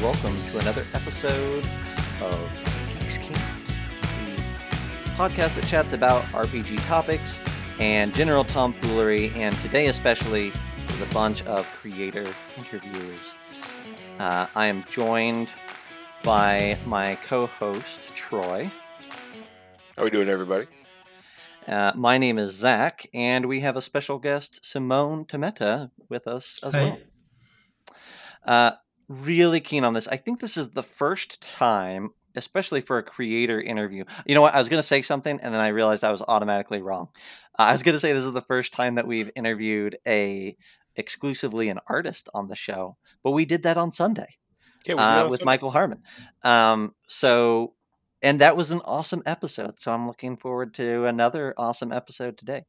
Hello and welcome to another episode of Geeks' Cant, the podcast that chats about RPG topics and general tomfoolery, and today especially with a bunch of creator interviews. Uh, I am joined by my co-host Troy. How are we doing, everybody? Uh, my name is Zach, and we have a special guest, Simone Tammetta, with us as Hi. well. Uh, really keen on this. I think this is the first time, especially for a creator interview. You know what? I was going to say something, and then I realized I was automatically wrong. Uh, I was going to say this is the first time that we've interviewed a exclusively an artist on the show, but we did that on Sunday Yeah, uh, with Sunday. Michael Harmon. Um, so, and that was an awesome episode. So I'm looking forward to another awesome episode today.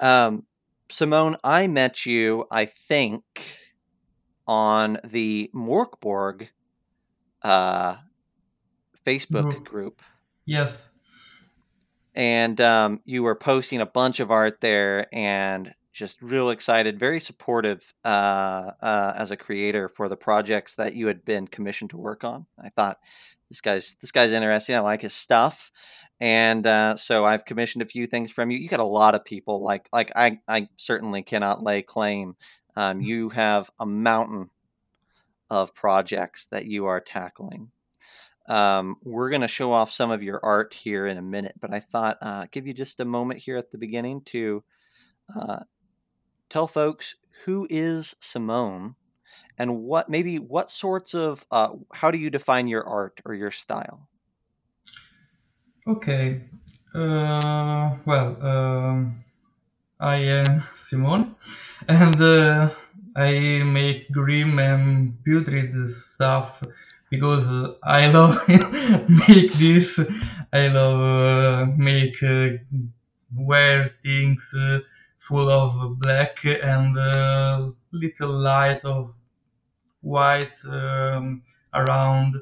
Um, Simone, I met you, I think, on the Morkborg uh, Facebook Group. group. Yes. and um, you were posting a bunch of art there and just real excited very supportive uh, uh, as a creator for the projects that you had been commissioned to work on i thought this guy's this guy's interesting i like his stuff and uh, so i've commissioned a few things from you you got a lot of people like like i i certainly cannot lay claim um, you have a mountain of projects that you are tackling um, we're going to show off some of your art here in a minute, but I thought uh, give you just a moment here at the beginning to uh, tell folks who is Simone and what maybe what sorts of uh, how do you define your art or your style? Okay. Uh, well, um, I am Simon, and uh, I make grim and putrid stuff because uh, I love make this. I love uh, make uh, wear things uh, full of black and uh, little light of white um, around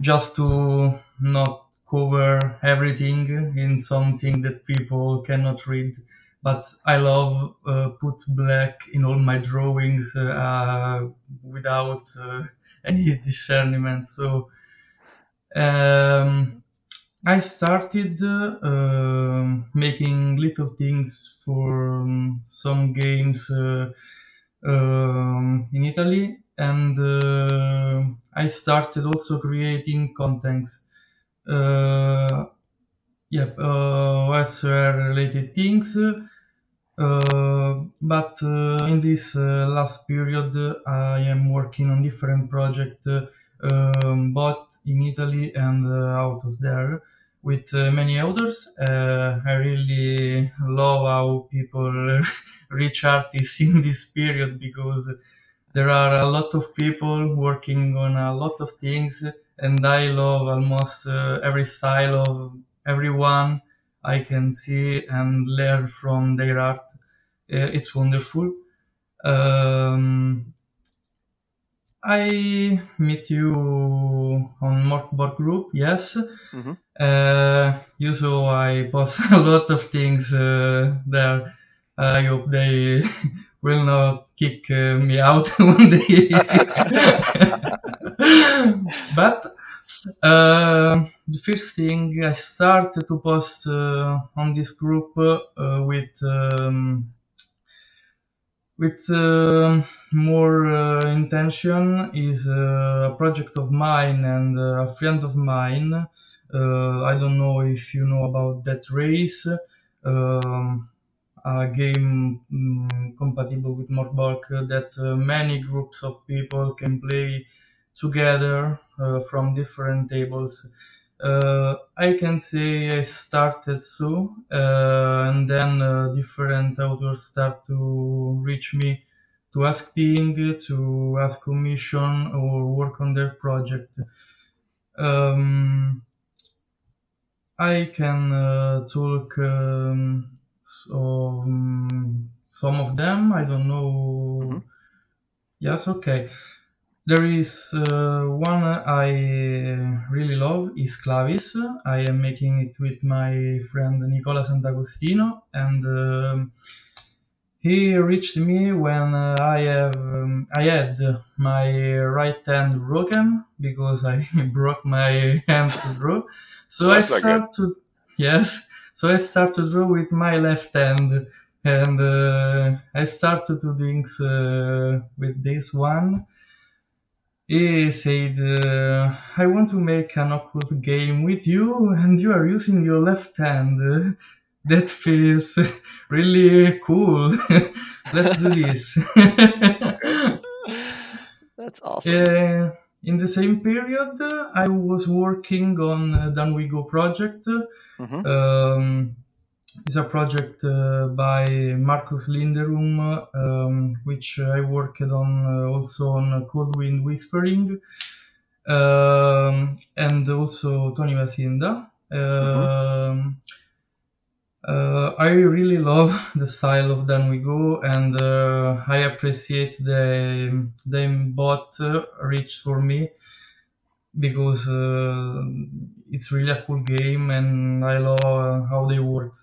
just to not cover everything in something that people cannot read but i love uh, put black in all my drawings uh, without uh, any discernment so um, i started uh, um, making little things for um, some games uh, um, in italy and uh, I started also creating contents. Uh, yep, uh, related things. Uh, but uh, in this uh, last period, I am working on different projects, um, both in Italy and out of there, with many. Uh, I really love how people reach artists in this period because there are a lot of people working on a lot of things and i love almost uh, every style of everyone i can see and learn from their art Uh, it's wonderful um, i meet you on Morkborg group yes Mhm. uh, you saw i post a lot of things uh, there i hope they will not kick uh, me out one day. but uh, the first thing I started to post uh, on this group uh, with um, with uh, more uh, intention is uh, a project of mine and uh, a friend of mine. I don't know if you know about that race. Um, a game mm, compatible with Morkborg uh, that many groups of people can play together from different tables. Uh, I can say I started so, uh, and then uh, different authors start to reach me to ask thing, to ask commission or work on their project. Um, I can uh, talk um, so, um, some of them. I don't know. Mhm. Yes, okay. There is uh, one I really love is Clavis. I am making it with my friend Nicola Sant'Agostino, and um, he reached me when uh, I have um, I had my right hand broken because I broke my hand to draw. So I That's not good. start to yes. So I start to draw with my left hand, and uh, I started to do things uh, with this one. He said, uh, "I want to make an occult game with you, and you are using your left hand. That feels really cool. Let's do this." That's awesome. Uh, in the same period, I was working on Then We Go project. hmm Um, it's a project uh, by Marcus Linderum, um, which I worked on uh, also on Cold Wind Whispering, um, and also Tony Vasinda. Um, uh, I really love the style of Then We Go, and uh, I appreciate the them both uh, reach for me because uh, it's really a cool game, and I love uh, how they work.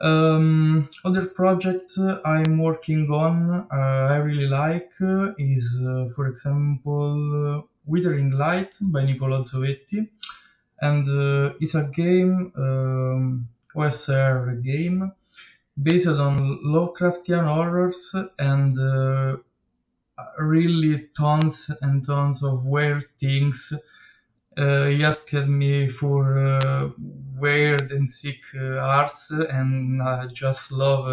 Um, other project uh, I'm working on, I really like is, for example, Withering Light by Nicola Zovetti, and uh, it's a game, um, OSR game, based on Lovecraftian horrors and uh, really tons and tons of weird things. Uh, he asked me for uh, weird and sick uh, arts, and I just love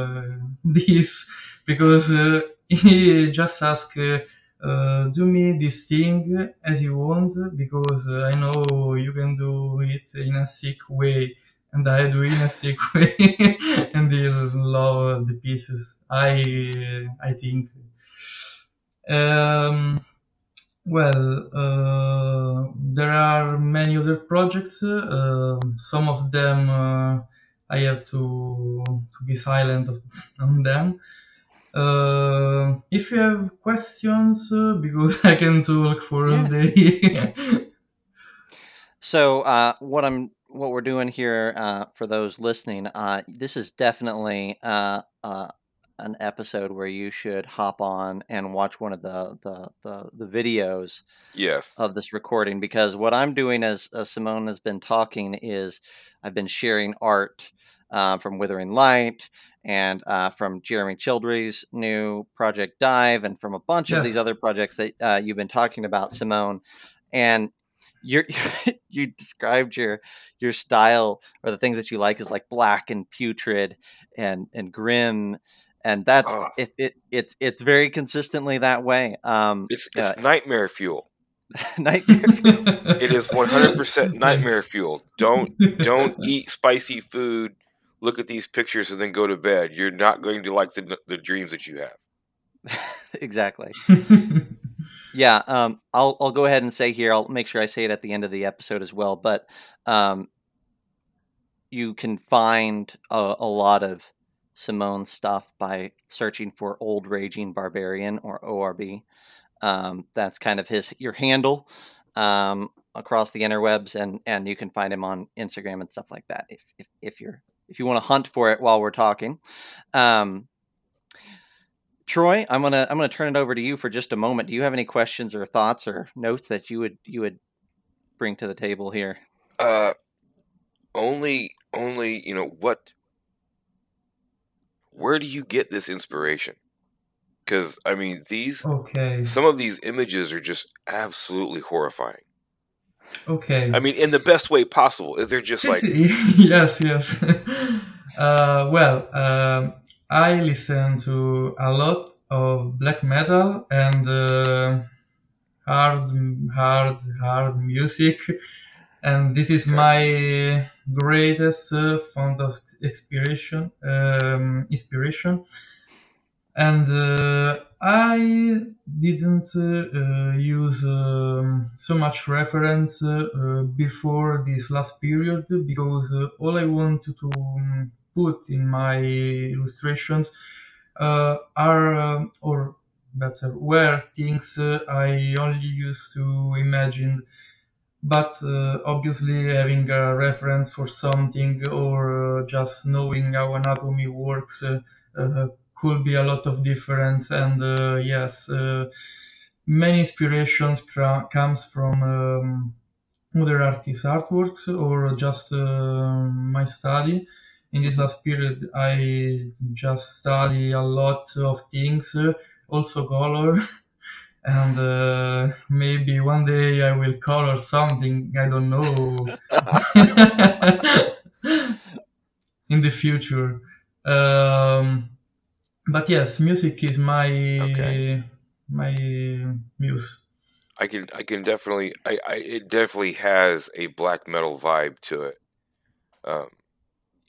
this because he just asked, uh, "Do me this thing as you want," because uh, I know you can do it in a sick way, and I do it in a sick way, and he'll love the pieces. I I think. Um, well, uh, there are many other projects. Uh, some of them uh, I have to to be silent on them. Uh, if you have questions, uh, because I can talk for all day. So uh, what I'm what we're doing here uh, for those listening, uh, this is definitely uh, uh, an episode where you should hop on and watch one of the the, the, the videos Yes. of this recording because what I'm doing as, as Simone has been talking is I've been sharing art uh, from Withering Light and uh, from Jeremy Childry's new project Dive and from a bunch of these other projects that uh, you've been talking about, Simone. And you're, you described your your style or the things that you like is like black and putrid and and grim and that's Oh, it, it it's it's very consistently that way um it's uh, it's nightmare fuel. nightmare It is 100% nightmare fuel. Don't don't eat spicy food. Look at these pictures and then go to bed. You're not going to like the the dreams that you have. exactly yeah um i'll i'll go ahead and say here i'll make sure i say it at the end of the episode as well but um you can find a, a lot of simone's stuff by searching for old raging barbarian or orb um that's kind of his your handle um across the interwebs and and you can find him on instagram and stuff like that if if, if you're if you want to hunt for it while we're talking um Troy, I'm gonna I'm gonna turn it over to you for just a moment. Do you have any questions or thoughts or notes that you would you would bring to the table here? Uh, only only you know what. Where do you get this inspiration? Because I mean, these okay. some of these images are just absolutely horrifying. Okay. I mean, in the best way possible. Is They're just like yes, yes. uh, well, um, I listen to a lot of black metal and uh, hard, hard, hard music, and this is Okay. my greatest uh, font of inspiration. Um, inspiration, and uh, I didn't uh, uh, use um, so much reference uh, before this last period because all I wanted to um, put in my illustrations are or better were things I only used to imagine but uh, obviously having a reference for something or uh, just knowing how anatomy works uh, uh, could be a lot of difference. And uh, yes, uh, many inspirations comes from um, other artists' artworks or just my study. In this last period, I just study a lot of things, also color. and uh, maybe one day I will color something. I don't know. in the future. Um, but yes, music is my Okay. my muse. I can I can definitely I, I it definitely has a black metal vibe to it. Um,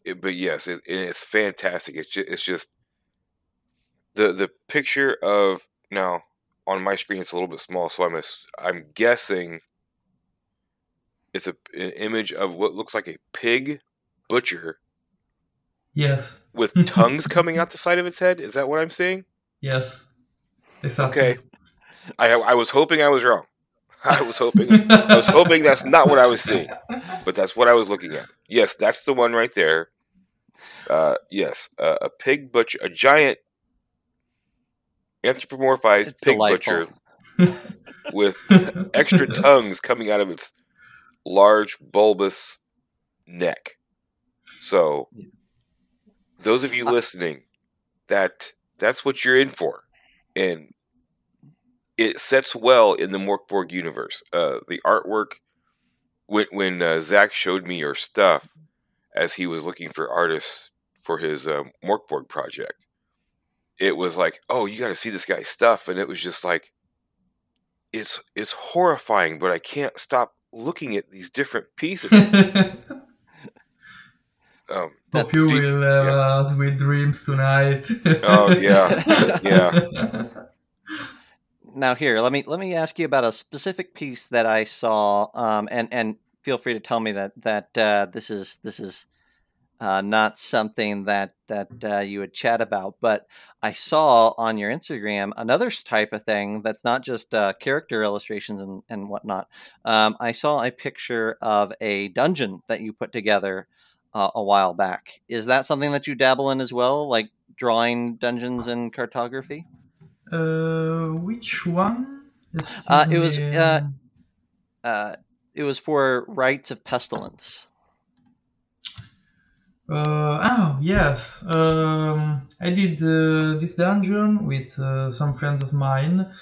it- but yes, it, it's fantastic. It's just, it's just the the picture of now on my screen. It's a little bit small, so I'm ass- I'm guessing it's a an image of what looks like a pig butcher Yes, with tongues coming out the side of its head. Is that what I'm seeing? yes, exactly. Okay, I I was hoping I was wrong. I was hoping I was hoping that's not what I was seeing, but that's what I was looking at. Yes, that's the one right there. Uh, yes, uh, a pig butcher, a giant anthropomorphized It's pig delightful. butcher with extra tongues coming out of its large bulbous neck. So, those of you Uh, listening, that that's what you're in for, and it sets well in the Morkborg universe. Uh, the artwork when when uh, Zach showed me your stuff as he was looking for artists for his uh, Morkborg project, it was like, oh, you got to see this guy's stuff, and it was just like, it's it's horrifying, but I can't stop looking at these different pieces. Um, Hope you deep- will have sweet dreams tonight. Oh, yeah, yeah. Now here, let me let me ask you about a specific piece that I saw, um, and and feel free to tell me that that uh, this is this is uh, not something that that uh, you would chat about, but I saw on your Instagram another type of thing that's not just uh, character illustrations and and whatnot. Um, I saw a picture of a dungeon that you put together uh, a while back. Is that something that you dabble in as well, like drawing dungeons and cartography? uh, which one? Uh, it was, uh, Uh, it was for rites of pestilence. Uh, oh yes, um, I did uh, this dungeon with uh, some friends of mine.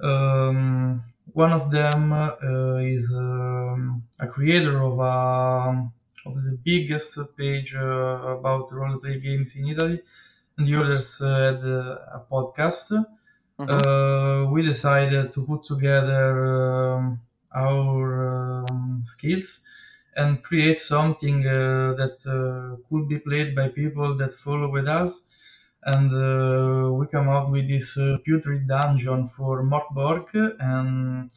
Um, one of them uh, is um, a creator of a of the biggest page uh, about roleplay games in Italy, and the others had a podcast. Mhm. Uh, we decided to put together um, our um, skills and create something uh, that uh, could be played by people that follow with us. And uh, we come up with this uh, putrid dungeon for Morkborg, and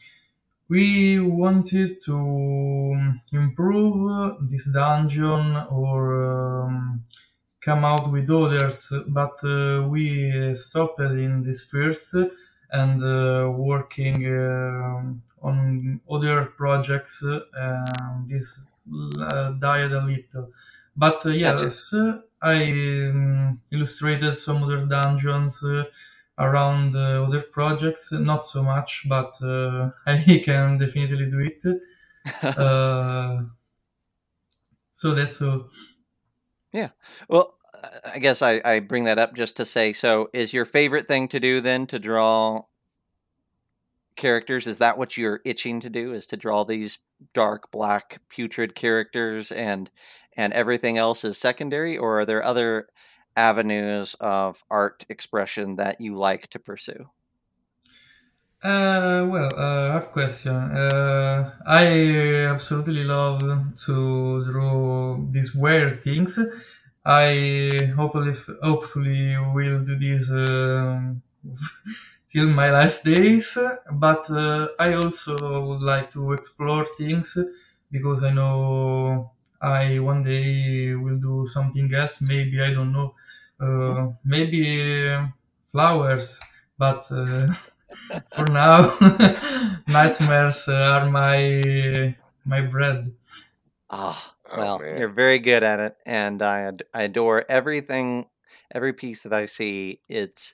we wanted to improve this dungeon or um, come out with others, but uh, we stopped in this first and uh, working um on other projects. Um, this uh, died a little, but uh, Gotcha. yes, I um, illustrated some other dungeons. Uh, around uh, other projects not so much but uh, i can definitely do it uh, so that's all yeah well, I guess I, I bring that up just to say so, is your favorite thing to do then to draw characters? Is that what you're itching to do? Is to draw these dark, black, putrid characters and and everything else is secondary? Or are there other avenues of art expression that you like to pursue? Uh, well, uh, hard question. Uh, I absolutely love to draw these weird things. I hopefully hopefully will do this um, till my last days. But uh, I also would like to explore things because I know I one day will do something else. Maybe I don't know. Uh, maybe uh, flowers, but. Uh, for now, nightmares are my my bread. Ah, Oh, well, man. you're very good at it, and I ad- I adore everything, every piece that I see, it's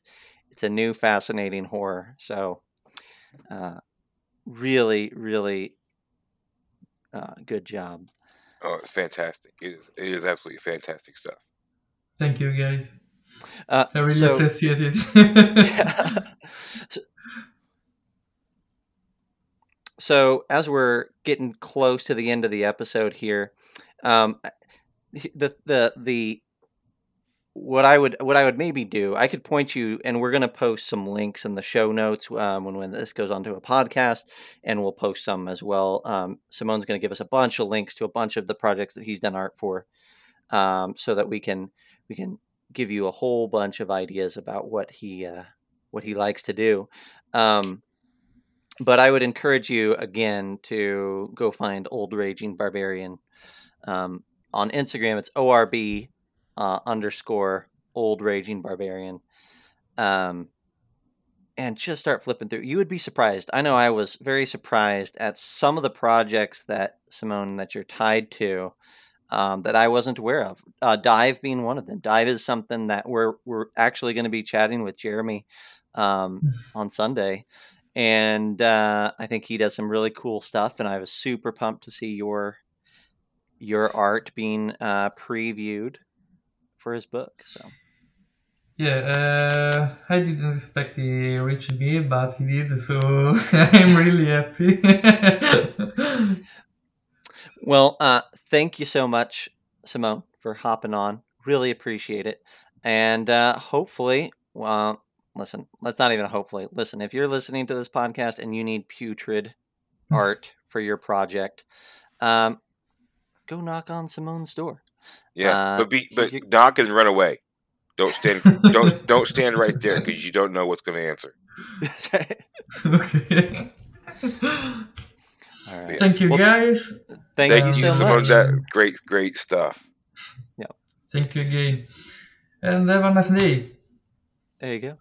it's a new fascinating horror. So, uh, really, really uh, good job. Oh, it's fantastic! It is. It is absolutely fantastic stuff. Thank you, guys. Uh, I really so- appreciate it. Yeah. so, so as we're getting close to the end of the episode here, um, the the the what I would what I would maybe do, I could point you, and we're going to post some links in the show notes um, when when this goes onto a podcast, and we'll post some as well. Um, Simone's going to give us a bunch of links to a bunch of the projects that he's done art for, um, so that we can we can give you a whole bunch of ideas about what he uh, what he likes to do. Um, but I would encourage you again to go find Old Raging Barbarian um, on Instagram. It's orb uh, underscore Old Raging Barbarian, um, and just start flipping through. You would be surprised. I know I was very surprised at some of the projects that Simone that you're tied to. Um, that I wasn't aware of. Uh, Dive being one of them. Dive is something that we're we're actually going to be chatting with Jeremy um, on Sunday, and uh, I think he does some really cool stuff. And I was super pumped to see your your art being uh, previewed for his book. So yeah, uh, I didn't expect he reached me, but he did, so I'm really happy. well, uh, thank you so much, Simone, for hopping on. Really appreciate it, and uh, hopefully, well, listen, let's not even hopefully listen. If you're listening to this podcast and you need putrid art for your project, um, go knock on Simone's door. Yeah, Uh, but be but you- knock and run away. Don't stand. don't don't stand right there because you don't know what's going to answer. That's right. All right. Thank you, Well, guys. Thank, Thank you you, so much. That great great stuff. Yeah. Thank you again. And have a nice day. There you go.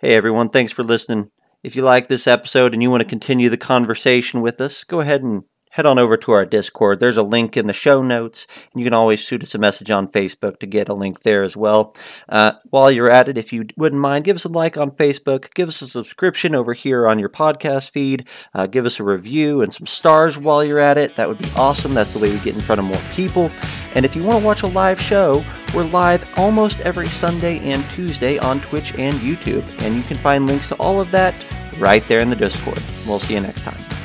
Hey everyone, thanks for listening. If you like this episode and you want to continue the conversation with us, go ahead and head on over to our Discord. There's a link in the show notes, and you can always shoot us a message on Facebook to get a link there as well. Uh, while you're at it, if you wouldn't mind, give us a like on Facebook, give us a subscription over here on your podcast feed, uh, give us a review and some stars while you're at it. That would be awesome. That's the way we get in front of more people. And if you want to watch a live show, we're live almost every Sunday and Tuesday on Twitch and YouTube, and you can find links to all of that right there in the Discord. We'll see you next time.